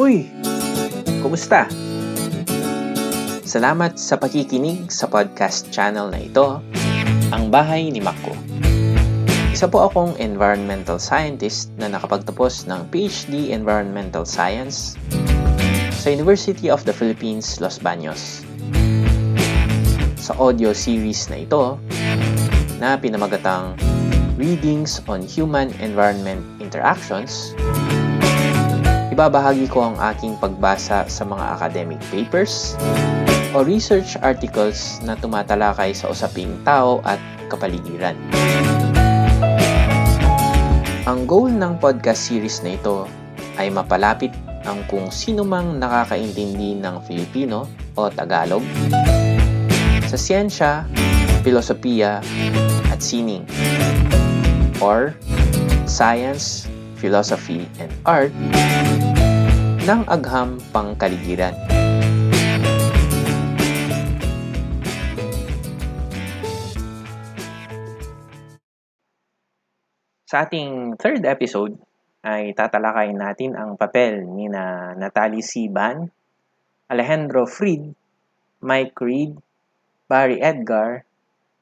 Uy! Kumusta? Salamat sa pakikinig sa podcast channel na ito, Ang Bahay ni Mako. Isa po akong environmental scientist na nakapagtapos ng PhD Environmental Science sa University of the Philippines, Los Baños. Sa audio series na ito, na pinamagatang Readings on Human-Environment Interactions, ibabahagi ko ang aking pagbasa sa mga academic papers o research articles na tumatalakay sa usaping tao at kapaligiran. Ang goal ng podcast series na ito ay mapalapit ang kung sino mang nakakaintindi ng Filipino o Tagalog sa siyensya, filosofiya, at sining or science, philosophy, and art ng agham pangkaligiran. Sa ating third episode ay tatalakayin natin ang papel ni na Natalie Siban, Alejandro Fried, Mike Reed, Barry Edgar,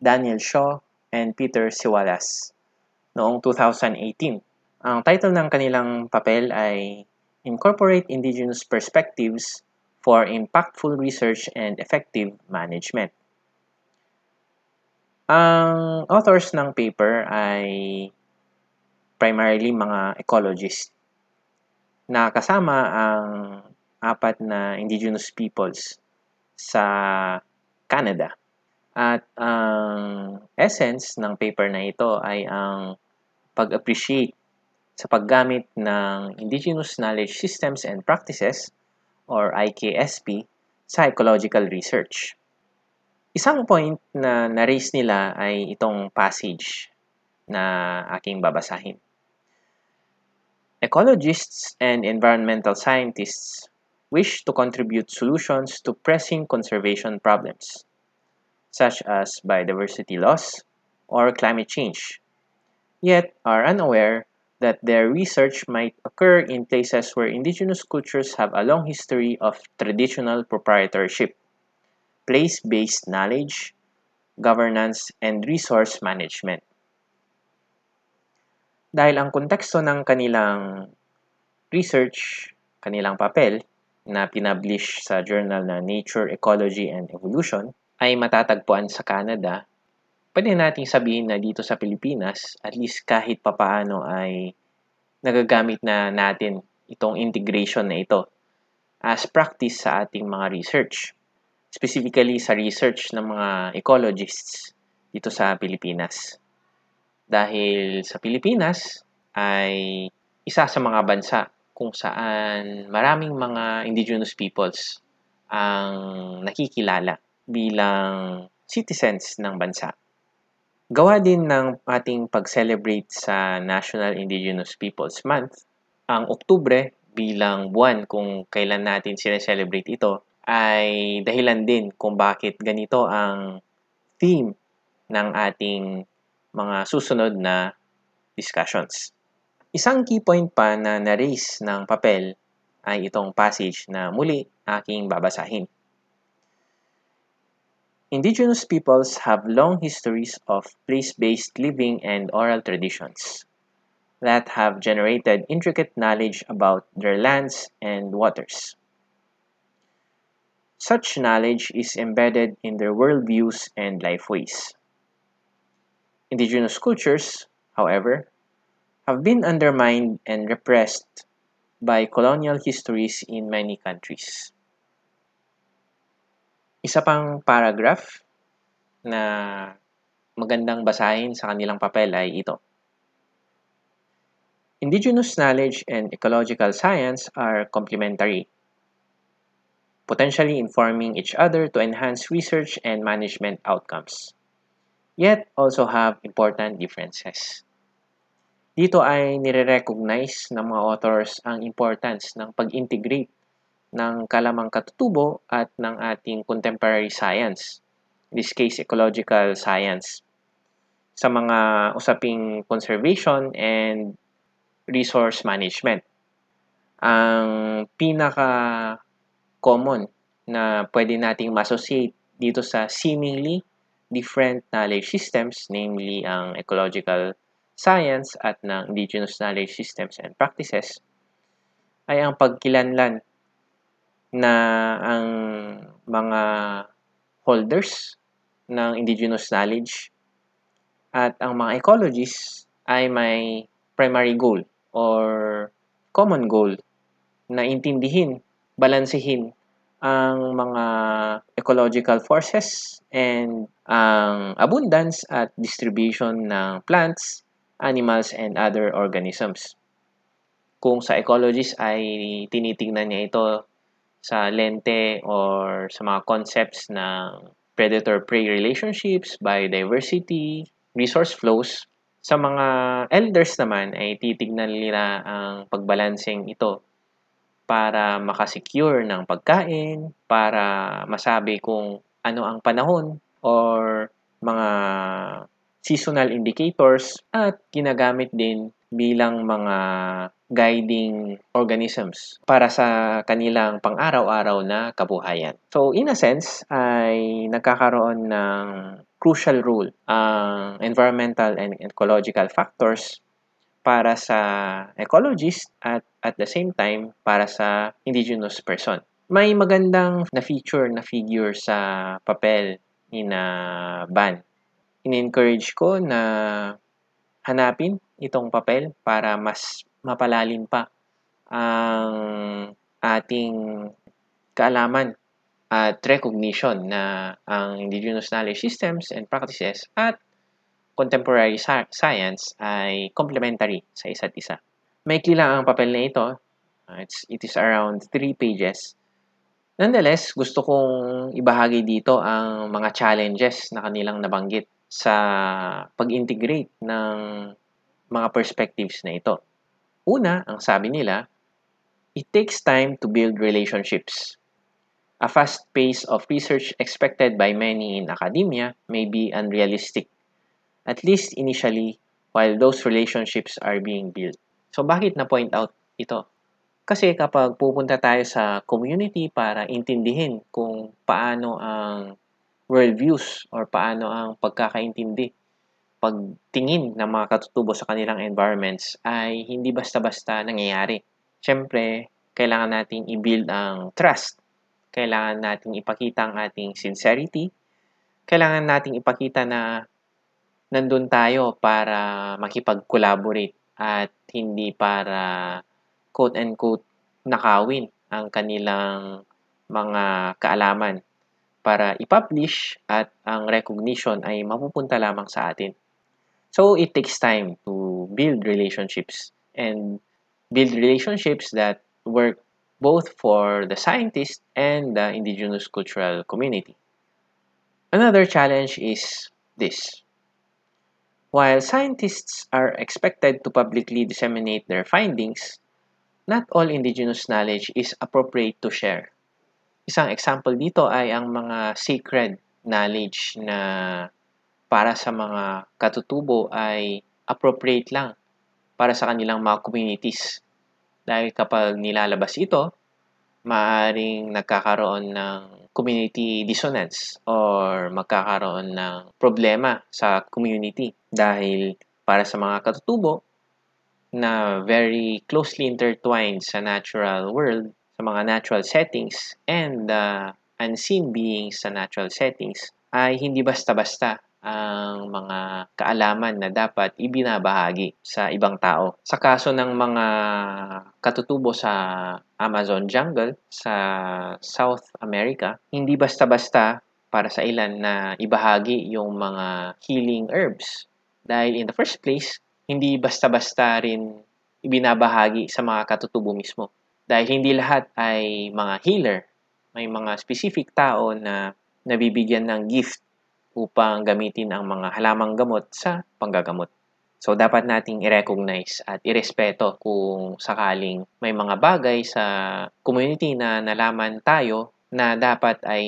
Daniel Shaw, and Peter Siwalas noong 2018. Ang title ng kanilang papel ay Incorporate Indigenous Perspectives for Impactful Research and Effective Management. Ang authors ng paper ay primarily mga ecologists na kasama ang apat na indigenous peoples sa Canada. At ang essence ng paper na ito ay ang pag-appreciate sa paggamit ng Indigenous Knowledge Systems and Practices or IKSP sa ecological research. Isang point na na-raise nila ay itong passage na aking babasahin. Ecologists and environmental scientists wish to contribute solutions to pressing conservation problems, such as biodiversity loss or climate change, yet are unaware that their research might occur in places where indigenous cultures have a long history of traditional proprietorship, place based knowledge, governance, and resource management. Dahil ang konteksto ng kanilang research, kanilang papel na pinablish sa journal na Nature, Ecology, and Evolution ay matatagpuan sa Canada, pwede nating sabihin na dito sa Pilipinas, at least kahit papaano ay nagagamit na natin itong integration na ito as practice sa ating mga research. Specifically sa research ng mga ecologists dito sa Pilipinas. Dahil sa Pilipinas ay isa sa mga bansa kung saan maraming mga indigenous peoples ang nakikilala bilang citizens ng bansa. Gawa din ng ating pag-celebrate sa National Indigenous Peoples Month, ang Oktubre bilang buwan kung kailan natin sineselebrate ito ay dahilan din kung bakit ganito ang theme ng ating mga susunod na discussions. Isang key point pa na na-raise ng papel ay itong passage na muli aking babasahin. Indigenous peoples have long histories of place-based living and oral traditions that have generated intricate knowledge about their lands and waters. Such knowledge is embedded in their worldviews and lifeways. Indigenous cultures, however, have been undermined and repressed by colonial histories in many countries. Isa pang paragraph na magandang basahin sa kanilang papel ay ito. Indigenous knowledge and ecological science are complementary, potentially informing each other to enhance research and management outcomes, yet also have important differences. Dito ay nire-recognize ng mga authors ang importance ng pag-integrate ng kalamang katutubo at ng ating contemporary science, in this case, ecological science, sa mga usaping conservation and resource management. Ang pinaka common na pwede nating ma-associate dito sa seemingly different knowledge systems, namely ang ecological science at ng indigenous knowledge systems and practices, ay ang pagkilanlan na ang mga holders ng indigenous knowledge at ang mga ecologists ay may primary goal or common goal na intindihin, balansehin ang mga ecological forces and ang abundance at distribution ng plants, animals, and other organisms. Kung sa ecologist ay tinitingnan niya ito sa lente or sa mga concepts ng predator-prey relationships, biodiversity, resource flows, sa mga elders naman ay titignan nila ang pagbalancing ito para makasecure ng pagkain, para masabi kung ano ang panahon or mga seasonal indicators at ginagamit din bilang mga guiding organisms para sa kanilang pang-araw-araw na kabuhayan. So in a sense ay nagkakaroon ng crucial role ang environmental and ecological factors para sa ecologist at at the same time para sa indigenous person. May magandang na feature na figure sa papel ni na Ban. In-encourage ko na hanapin itong papel para mas mapalalim pa ang ating kaalaman at recognition na ang indigenous knowledge systems and practices at contemporary science ay complementary sa isa't isa. Maikli lang ang papel na ito. It's, it is around 3 pages. Nonetheless, gusto kong ibahagi dito ang mga challenges na kanilang nabanggit sa pag-integrate ng mga perspectives na ito. Una, ang sabi nila, it takes time to build relationships. A fast pace of research expected by many in academia may be unrealistic at least initially, while those relationships are being built. So, bakit na-point out ito? Kasi kapag pupunta tayo sa community para intindihin kung paano ang worldviews or paano ang pagkakaintindi, pagtingin ng mga katutubo sa kanilang environments ay hindi basta-basta nangyayari. Siyempre, kailangan nating i-build ang trust. Kailangan nating ipakita ang ating sincerity. Kailangan nating ipakita na nandun tayo para makipag-collaborate at hindi para quote-unquote nakawin ang kanilang mga kaalaman para i-publish at ang recognition ay mapupunta lamang sa atin. So, it takes time to build relationships and build relationships that work both for the scientist and the indigenous cultural community. Another challenge is this. While scientists are expected to publicly disseminate their findings, not all indigenous knowledge is appropriate to share. Isang example dito ay ang mga sacred knowledge na para sa mga katutubo ay appropriate lang para sa kanilang mga communities. Dahil kapag nilalabas ito, maaring nagkakaroon ng community dissonance or magkakaroon ng problema sa community dahil para sa mga katutubo na very closely intertwined sa natural world, sa mga natural settings and the uh, unseen beings sa natural settings ay hindi basta-basta ang mga kaalaman na dapat ibinabahagi sa ibang tao. Sa kaso ng mga katutubo sa Amazon jungle sa South America, hindi basta-basta para sa ilan na ibahagi yung mga healing herbs. Dahil in the first place, hindi basta-basta rin ibinabahagi sa mga katutubo mismo. Dahil hindi lahat ay mga healer. May mga specific tao na nabibigyan ng gift upang gamitin ang mga halamang gamot sa panggagamot. So, dapat nating i-recognize at irespeto kung sakaling may mga bagay sa community na nalaman tayo na dapat ay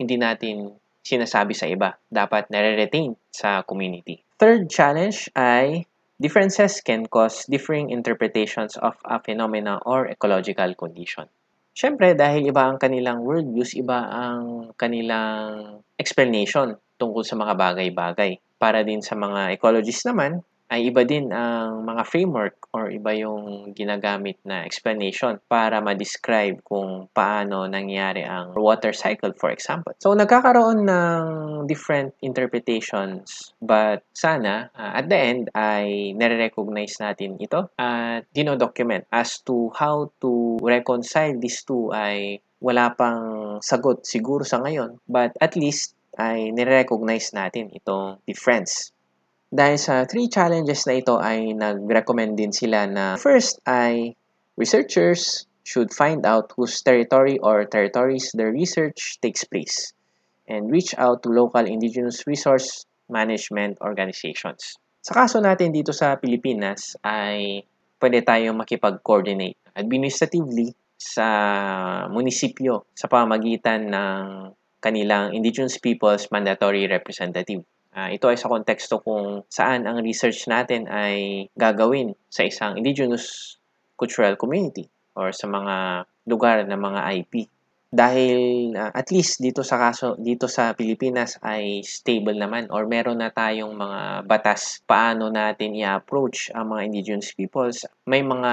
hindi natin sinasabi sa iba. Dapat nare-retain sa community. Third challenge ay Differences can cause differing interpretations of a phenomena or ecological condition. Siyempre, dahil iba ang kanilang worldviews, iba ang kanilang explanation tungkol sa mga bagay-bagay. Para din sa mga ecologists naman, ay iba din ang mga framework or iba yung ginagamit na explanation para ma-describe kung paano nangyari ang water cycle, for example. So, nagkakaroon ng different interpretations but sana, uh, at the end, ay nare-recognize natin ito at dino-document as to how to reconcile these two ay wala pang sagot siguro sa ngayon but at least ay nire-recognize natin itong difference. Dahil sa three challenges na ito ay nag-recommend din sila na first ay researchers should find out whose territory or territories their research takes place and reach out to local indigenous resource management organizations. Sa kaso natin dito sa Pilipinas ay pwede tayong makipag-coordinate administratively sa munisipyo sa pamagitan ng kanilang indigenous peoples mandatory representative. Uh, ito ay sa konteksto kung saan ang research natin ay gagawin sa isang indigenous cultural community or sa mga lugar ng mga IP. Dahil uh, at least dito sa kaso dito sa Pilipinas ay stable naman or meron na tayong mga batas paano natin i-approach ang mga indigenous peoples. May mga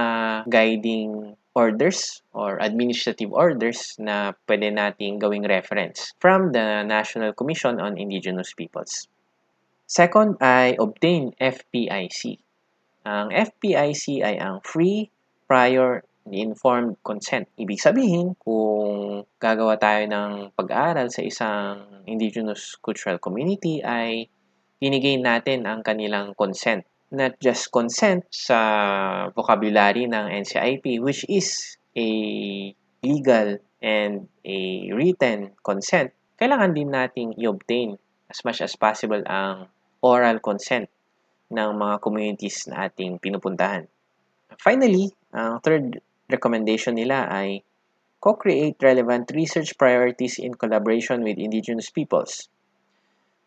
guiding orders or administrative orders na pwede nating gawing reference from the National Commission on Indigenous Peoples. Second ay obtain FPIC. Ang FPIC ay ang Free Prior Informed Consent. Ibig sabihin, kung gagawa tayo ng pag-aaral sa isang indigenous cultural community ay binigay natin ang kanilang consent. Not just consent sa vocabulary ng NCIP which is a legal and a written consent. Kailangan din nating i-obtain as much as possible ang oral consent ng mga communities na ating pinupuntahan. Finally, ang third recommendation nila ay co-create relevant research priorities in collaboration with indigenous peoples.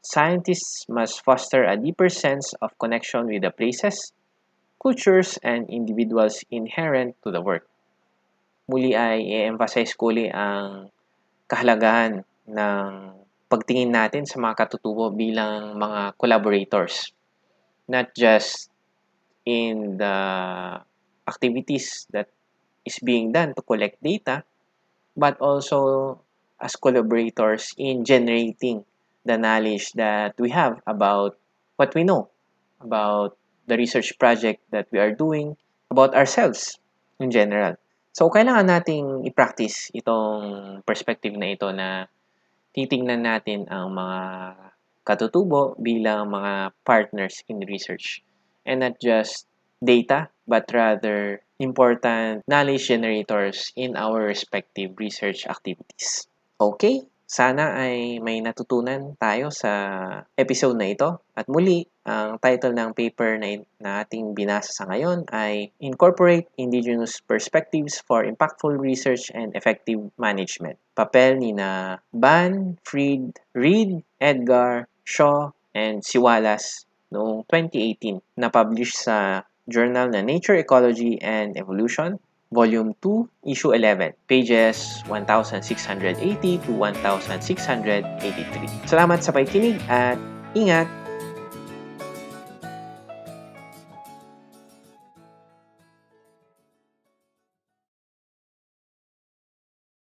Scientists must foster a deeper sense of connection with the places, cultures, and individuals inherent to the work. Muli ay i-emphasize ko uli ang kahalagahan ng pagtingin natin sa mga katutubo bilang mga collaborators. Not just in the activities that is being done to collect data, but also as collaborators in generating the knowledge that we have about what we know about the research project that we are doing, about ourselves in general. So, kailangan nating i-practice itong perspective na ito na titingnan natin ang mga katutubo bilang mga partners in research. And not just data, but rather important knowledge generators in our respective research activities. Okay, sana ay may natutunan tayo sa episode na ito. At muli, ang title ng paper na, na ating binasa sa ngayon ay Incorporate Indigenous Perspectives for Impactful Research and Effective Management. Papel ni na Ban, Fried, Reed, Edgar, Shaw, and Siwalas noong 2018 na publish sa journal na Nature Ecology and Evolution Volume 2, Issue 11, pages 1680 to 1683. Salamat sa pakikinig at ingat!